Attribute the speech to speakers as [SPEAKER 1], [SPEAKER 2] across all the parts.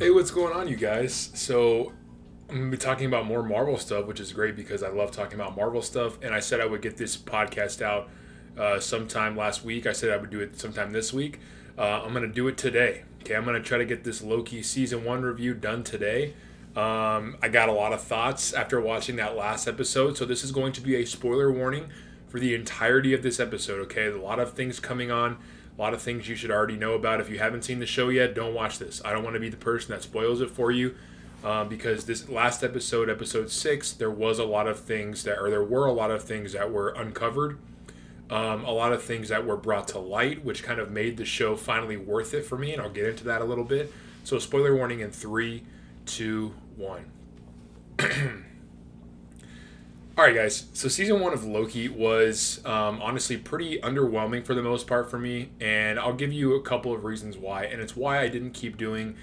[SPEAKER 1] Hey, what's going on, you guys? So, I'm gonna be talking about more Marvel stuff, which is great because I love talking about Marvel stuff. And I said I would get this podcast out uh, sometime last week. I said I would do it sometime this week. Uh, I'm gonna do it today. Okay, I'm gonna try to get this Loki season one review done today. Um, I got a lot of thoughts after watching that last episode, so this is going to be a spoiler warning for the entirety of this episode. Okay, a lot of things coming on a lot of things you should already know about. If you haven't seen the show yet, don't watch this. I don't want to be the person that spoils it for you. Um, because this last episode, episode six, there was a lot of things that, or there were a lot of things that were uncovered, um, a lot of things that were brought to light, which kind of made the show finally worth it for me, and I'll get into that a little bit. So, spoiler warning in three, two, one. All right, guys. So season one of Loki was um, honestly pretty underwhelming for the most part for me, and I'll give you a couple of reasons why, and it's why I didn't keep doing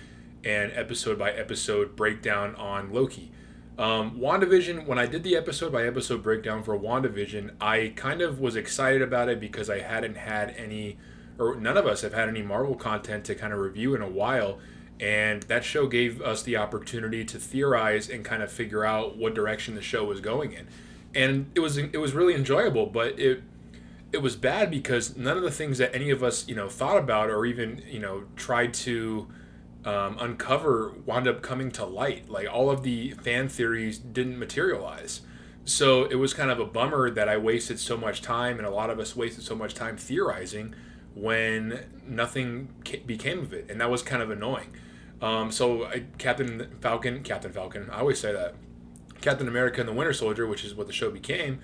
[SPEAKER 1] an episode by episode breakdown on Loki. Um, WandaVision, when I did the episode by episode breakdown for WandaVision, I kind of was excited about it because I hadn't had any, or none of us have had any Marvel content to kind of review in a while. And that show gave us the opportunity to theorize and kind of figure out what direction the show was going in and it was it was really enjoyable. But it it was bad because none of the things that any of us you know thought about or even you know tried to um, uncover wound up coming to light. Like all of the fan theories didn't materialize. So it was kind of a bummer that I wasted so much time, and a lot of us wasted so much time theorizing when nothing became of it, and that was kind of annoying. Um, so I, Captain Falcon, Captain Falcon, I always say that Captain America and the Winter Soldier, which is what the show became,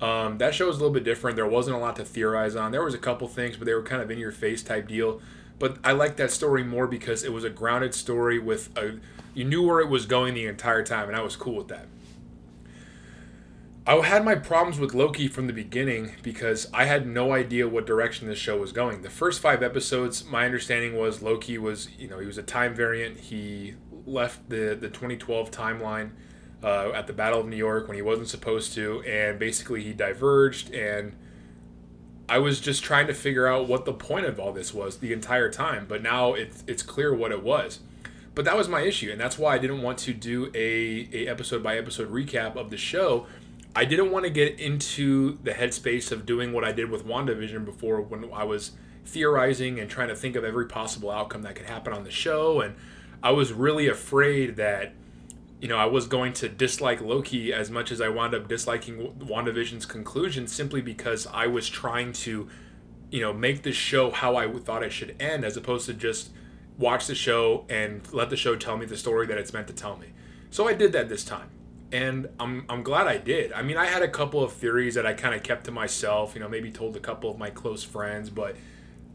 [SPEAKER 1] um, that show was a little bit different. There wasn't a lot to theorize on. There was a couple things, but they were kind of in your face type deal. But I liked that story more because it was a grounded story with a you knew where it was going the entire time, and I was cool with that. I had my problems with Loki from the beginning because I had no idea what direction this show was going. The first five episodes, my understanding was Loki was, you know, he was a time variant. He left the the 2012 timeline uh, at the Battle of New York when he wasn't supposed to, and basically he diverged. And I was just trying to figure out what the point of all this was the entire time, but now it's it's clear what it was. But that was my issue, and that's why I didn't want to do a, a episode by episode recap of the show. I didn't want to get into the headspace of doing what I did with WandaVision before when I was theorizing and trying to think of every possible outcome that could happen on the show. And I was really afraid that you know, I was going to dislike Loki as much as I wound up disliking WandaVision's conclusion simply because I was trying to, you know, make the show how I thought it should end as opposed to just watch the show and let the show tell me the story that it's meant to tell me. So I did that this time. And I'm, I'm glad I did. I mean, I had a couple of theories that I kind of kept to myself, you know, maybe told a couple of my close friends, but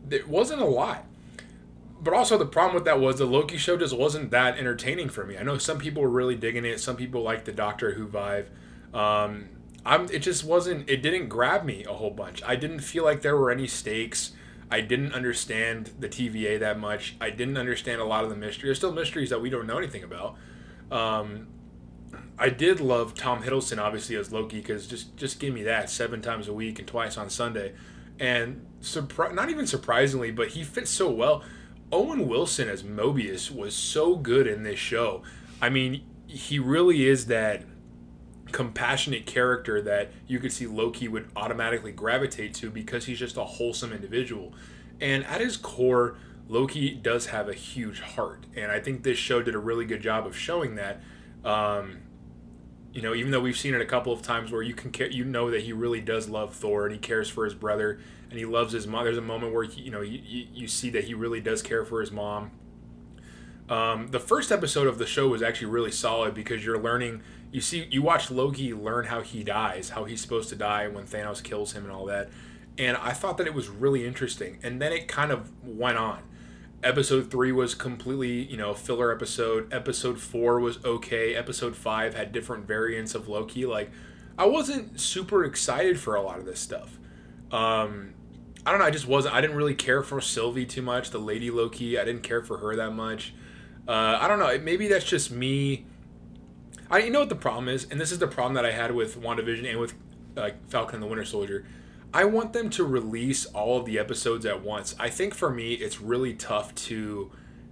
[SPEAKER 1] it wasn't a lot but also the problem with that was the Loki show just wasn't that entertaining for me. I know some people were really digging it. Some people like the Doctor Who vibe. Um, I'm. It just wasn't. It didn't grab me a whole bunch. I didn't feel like there were any stakes. I didn't understand the TVA that much. I didn't understand a lot of the mystery. There's still mysteries that we don't know anything about. Um, I did love Tom Hiddleston obviously as Loki because just just give me that seven times a week and twice on Sunday, and surpri- not even surprisingly, but he fits so well Owen Wilson as Mobius was so good in this show. I mean, he really is that compassionate character that you could see Loki would automatically gravitate to because he's just a wholesome individual. And at his core, Loki does have a huge heart, and I think this show did a really good job of showing that. Um, you know, even though we've seen it a couple of times where you can you know that he really does love Thor and he cares for his brother and he loves his mom. There's a moment where he, you know you, you see that he really does care for his mom. Um, the first episode of the show was actually really solid because you're learning. You see, you watch Loki learn how he dies, how he's supposed to die when Thanos kills him, and all that. And I thought that it was really interesting. And then it kind of went on. Episode three was completely, you know, filler episode. Episode four was okay. Episode five had different variants of Loki. Like, I wasn't super excited for a lot of this stuff. Um, I don't know. I just wasn't. I didn't really care for Sylvie too much. The Lady Loki. I didn't care for her that much. Uh, I don't know. Maybe that's just me. I you know what the problem is, and this is the problem that I had with WandaVision and with uh, Falcon and the Winter Soldier. I want them to release all of the episodes at once. I think for me, it's really tough to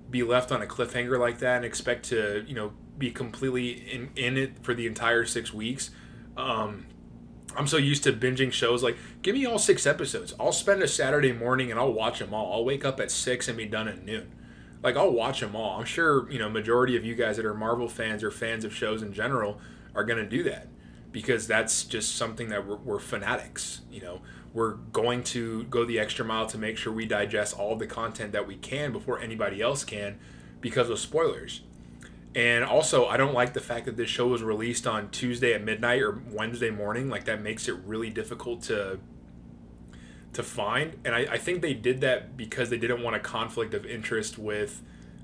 [SPEAKER 1] be left on a cliffhanger like that and expect to you know be completely in, in it for the entire six weeks. Um, I'm so used to binging shows. Like, give me all six episodes. I'll spend a Saturday morning and I'll watch them all. I'll wake up at six and be done at noon. Like, I'll watch them all. I'm sure you know majority of you guys that are Marvel fans or fans of shows in general are gonna do that because that's just something that we're, we're fanatics. You know, we're going to go the extra mile to make sure we digest all the content that we can before anybody else can because of spoilers. And also, I don't like the fact that this show was released on Tuesday at midnight or Wednesday morning. Like that makes it really difficult to to find. And I, I think they did that because they didn't want a conflict of interest with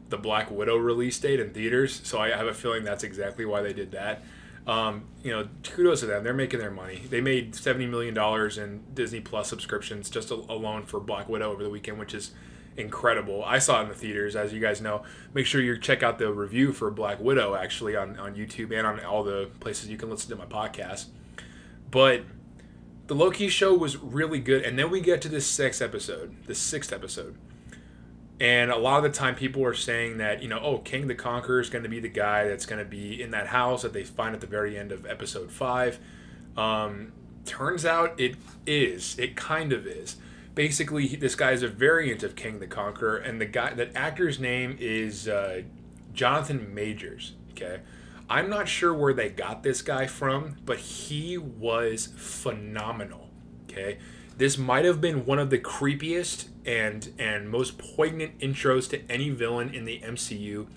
[SPEAKER 1] the Black Widow release date in theaters. So I have a feeling that's exactly why they did that. Um, you know, kudos to them. They're making their money. They made seventy million dollars in Disney Plus subscriptions just alone for Black Widow over the weekend, which is incredible. I saw it in the theaters, as you guys know. Make sure you check out the review for Black Widow actually on, on YouTube and on all the places you can listen to my podcast. But the Loki show was really good, and then we get to this sixth episode, the sixth episode. And a lot of the time, people are saying that, you know, oh, Kang the Conqueror is going to be the guy that's going to be in that house that they find at the very end of episode five. Um, turns out it is. It kind of is basically this guy is a variant of Kang the Conqueror, and the guy that actor's name is uh, Jonathan Majors. Okay, I'm not sure where they got this guy from, but he was phenomenal. Okay, this might have been one of the creepiest and and most poignant intros to any villain in the MCU.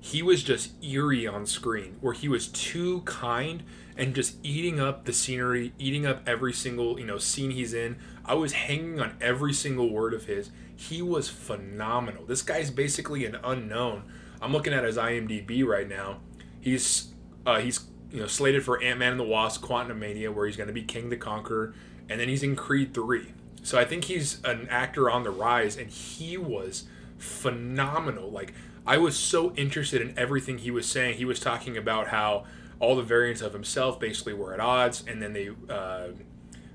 [SPEAKER 1] He was just eerie on screen, where he was too kind and just eating up the scenery, eating up every single you know scene he's in I was hanging on every single word of his. He was phenomenal. This guy's basically an unknown. I'm looking at his IMDb right now. He's uh, he's you know slated for Ant Man and the Wasp: Quantumania, where he's going to be Kang the Conqueror, and then he's in Creed Three. So I think he's an actor on the rise, and he was phenomenal. Like I was so interested in everything he was saying. He was talking about how all the variants of himself basically were at odds, and then they. Uh,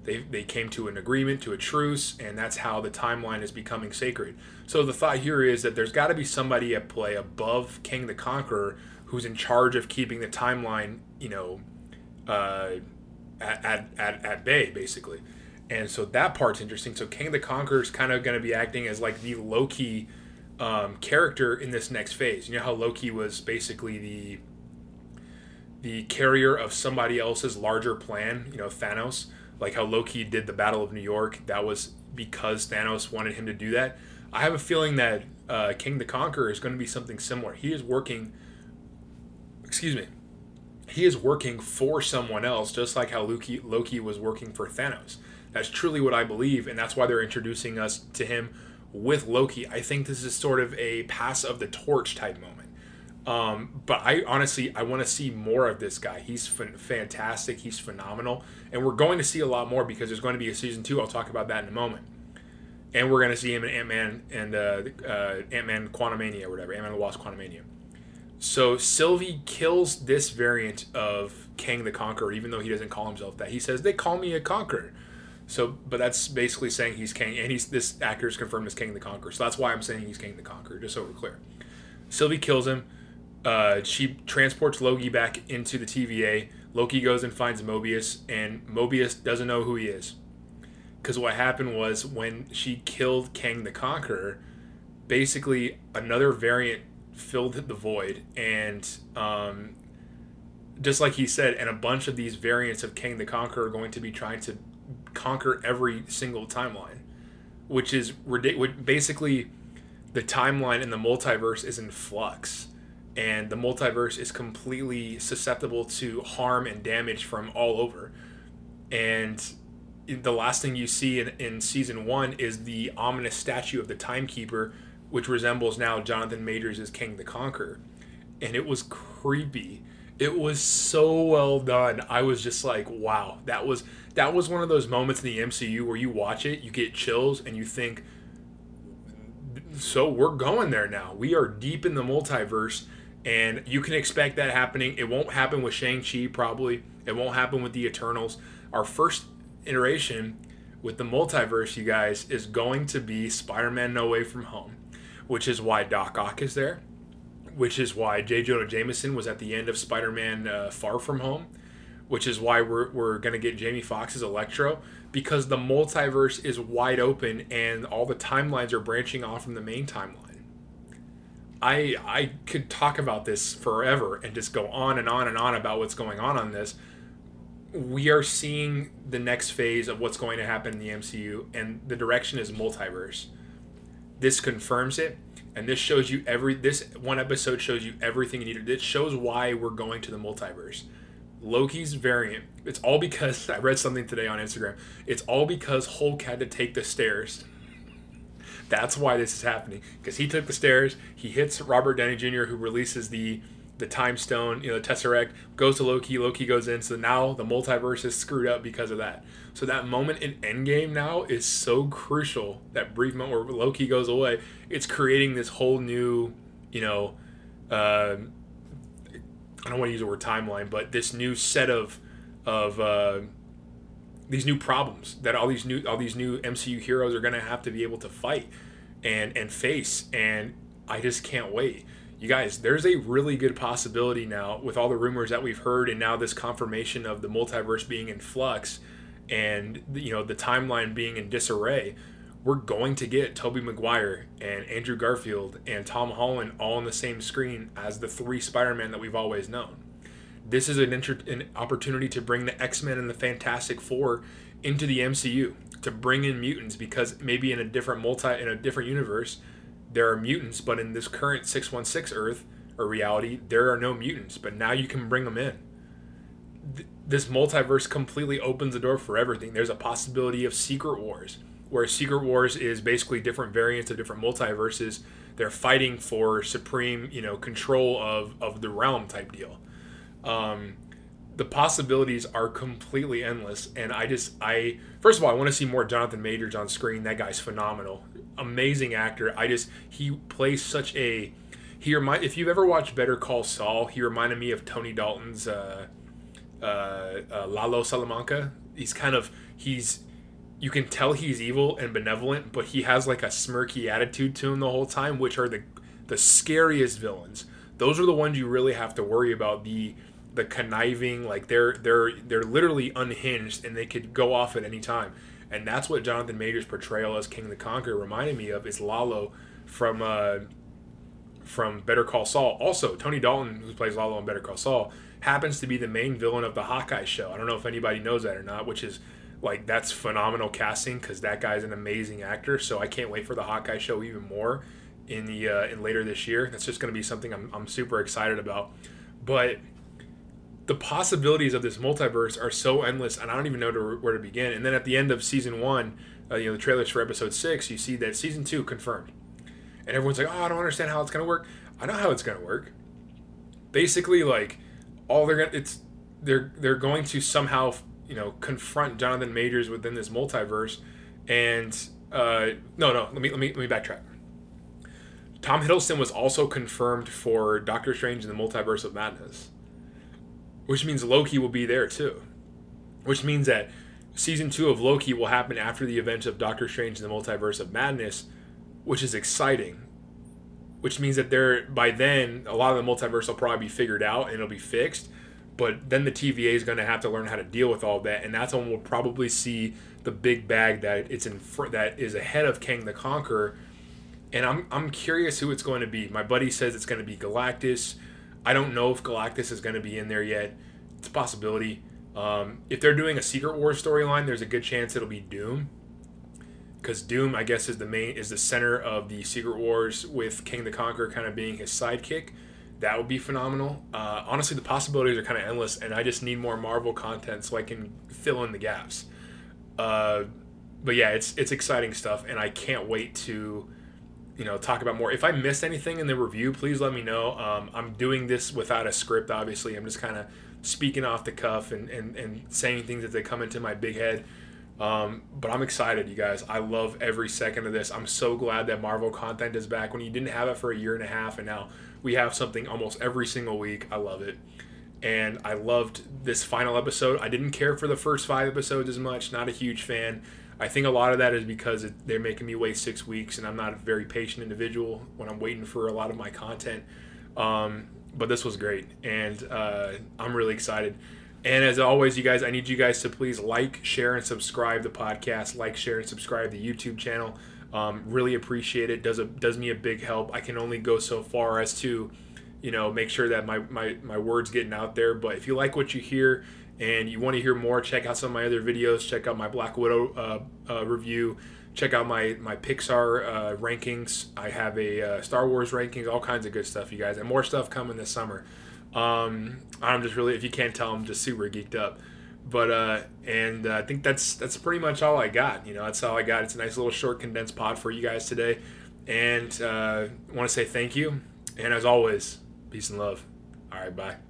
[SPEAKER 1] they, they came to an agreement, to a truce, and that's how the timeline is becoming sacred. So the thought here is that there's got to be somebody at play above Kang the Conqueror who's in charge of keeping the timeline, you know, uh, at, at, at, at bay, basically. And so that part's interesting. So Kang the Conqueror is kind of going to be acting as like the Loki um, character in this next phase. You know how Loki was basically the the carrier of somebody else's larger plan, you know, Thanos like how Loki did the Battle of New York. That was because Thanos wanted him to do that. I have a feeling that uh, Kang the Conqueror is going to be something similar. He is working. Excuse me. He is working for someone else, just like how Loki Loki was working for Thanos. That's truly what I believe, and that's why they're introducing us to him with Loki. I think this is sort of a pass of the torch type moment. Um, but I honestly I want to see more of this guy. He's f- fantastic. He's phenomenal, and we're going to see a lot more because there's going to be a season two. I'll talk about that in a moment. And we're going to see him in Ant Man and uh, uh, Ant Man Quantumania or whatever, Ant Man and the Wasp Quantumania. So Sylvie kills this variant of Kang the Conqueror, even though he doesn't call himself that. He says they call me a conqueror. So, but that's basically saying he's Kang, and he's this actor is confirmed as Kang the Conqueror. So that's why I'm saying he's Kang the Conqueror, just so we're clear. Sylvie kills him uh, she transports Loki back into the TVA. Loki goes and finds Mobius, and Mobius doesn't know who he is. Because what happened was when she killed Kang the Conqueror, basically another variant filled the void, and um, just like he said, and a bunch of these variants of kang the Conqueror are going to be trying to conquer every single timeline, which is ridiculous. Basically, the timeline in the multiverse is in flux and the multiverse is completely susceptible to harm and damage from all over. And the last thing you see in, in season one is the ominous statue of the timekeeper, which resembles now Jonathan Majors as Kang the Conqueror. And it was creepy. It was so well done. I was just like, wow, that was that was one of those moments in the MCU where you watch it, you get chills, and you think, so we're going there now. We are deep in the multiverse and you can expect that happening. It won't happen with Shang-Chi, probably. It won't happen with the Eternals. Our first iteration with the multiverse, you guys, is going to be Spider Man No Way From Home. Which is why Doc Ock is there, which is why J. Jonah Jameson was at the end of Spider Man uh, Far From Home, which is why we're, we're going to get Jamie Foxx's Electro, because the multiverse is wide open and all the timelines are branching off from the main timeline. I I could talk about this forever and just go on and on and on about what's going on on this. We are seeing the next phase of what's going to happen in the MCU, and the direction is multiverse. This confirms it, and this shows you every. This one episode shows you everything you need. It shows why we're going to the multiverse. Loki's variant. It's all because I read something today on Instagram. It's all because Hulk had to take the stairs that's why this is happening because he took the stairs. He hits Robert Downey Jr., who releases the the time stone, you know, the Tesseract goes to Loki. Loki goes in. So now the multiverse is screwed up because of that. So that moment in Endgame now is so crucial. That brief moment where Loki goes away, it's creating this whole new, you know, uh, I don't want to use the word timeline, but this new set of of uh, these new problems that all these new all these new MCU heroes are to have to be able to fight and and face and I just can't wait. You guys, there's a really good possibility now with all the rumors that we've heard and now this confirmation of the multiverse being in flux and you know the timeline being in disarray. We're going to get Tobey Maguire and Andrew Garfield and Tom Holland all on the same screen as the three Spider-Man that we've always known this is an, inter- an opportunity to bring the X-Men and the Fantastic Four into the MCU to bring in mutants because maybe in a different multi in a different universe there are mutants but in this current 616 earth or reality there are no mutants but now you can bring them in. This multiverse completely opens the door for everything. There's a possibility of secret wars where secret wars is basically different variants of different multiverses. They're fighting for supreme you know control of of the realm type deal. Um, the possibilities are completely endless, and I just I first of all I want to see more Jonathan Majors on screen. That guy's phenomenal, amazing actor. I just he plays such a he remind if you've ever watched Better Call Saul, he reminded me of Tony Dalton's uh, uh, uh, Lalo Salamanca. He's kind of he's you can tell he's evil and benevolent, but he has like a smirky attitude to him the whole time, which are the the scariest villains. Those are the ones you really have to worry about. The the conniving like they're they're they're literally unhinged and they could go off at any time and that's what jonathan majors portrayal as kang the conqueror reminded me of is lalo from uh from better call saul. Also tony dalton who plays lalo in better call saul happens to be the main villain of the hawkeye show. I don't know if anybody knows that or not which is like that's phenomenal casting because that guy's an amazing actor. So i can't wait for the hawkeye show even more in the uh, in later this year. That's just going to be something I'm, I'm super excited about. But the possibilities of this multiverse are so endless, and I don't even know to, where to begin. And then at the end of season one, uh, you know, the trailers for episode six, you see that season two confirmed, and everyone's like, "Oh, I don't understand how it's gonna work." I know how it's gonna work. Basically, like all they're gonna it's they're they're going to somehow you know confront Jonathan Majors within this multiverse, and uh, no, no, let me let me let me backtrack. Tom Hiddleston was also confirmed for Doctor Strange in the Multiverse of Madness which means Loki will be there too. Which means that season two of Loki will happen after the events of Doctor Strange in the Multiverse of Madness, which is exciting. Which means that there by then a lot of the multiverse will probably be figured out and it'll be fixed. But then the TVA is going to have to learn how to deal with all that, and that's when we'll probably see the big bag that it's in fr- that is ahead of Kang the Conqueror. And I'm I'm curious who it's going to be. My buddy says it's going to be Galactus. I don't know if Galactus is going to be in there yet. It's a possibility. Um, if they're doing a Secret War storyline, there's a good chance it'll be Doom, because Doom, I guess, is the main is the center of the Secret Wars, with Kang the Conqueror kind of being his sidekick. That would be phenomenal. Uh, honestly, the possibilities are kind of endless, and I just need more Marvel content so I can fill in the gaps. Uh, but yeah, it's it's exciting stuff, and I can't wait to you know talk about more. If i missed anything in the review please let me know. Um, i'm doing this without a script obviously. I'm just kind of speaking off the cuff and, and, and saying things as they come into my big head. Um, but i'm excited you guys. I love every second of this. I'm so glad that marvel content is back. When you didn't have it for a year and a half and now we have something almost every single week i love it. And i loved this final episode. I didn't care for the first five episodes as much. Not a huge fan I think a lot of that is because it, they're making me wait six weeks, and I'm not a very patient individual when I'm waiting for a lot of my content. Um, but this was great, and uh, I'm really excited. And as always, you guys, I need you guys to please like, share, and subscribe the podcast. Like, share, and subscribe the YouTube channel. Um, really appreciate it. Does a does me a big help. I can only go so far as to, you know, make sure that my my my words getting out there. But if you like what you hear and you want to hear more, check out some of my other videos. Check out my Black Widow uh, uh, review. Check out my my Pixar uh, rankings. I have a uh, Star Wars rankings, all kinds of good stuff, you guys, and more stuff coming this summer. Um, I'm just really, if you can't tell, I'm just super geeked up. But uh, and uh, I think that's that's pretty much all I got. You know, that's all I got. It's a nice little short condensed pod for you guys today, and want to say thank you. And as always, peace and love. All right, bye.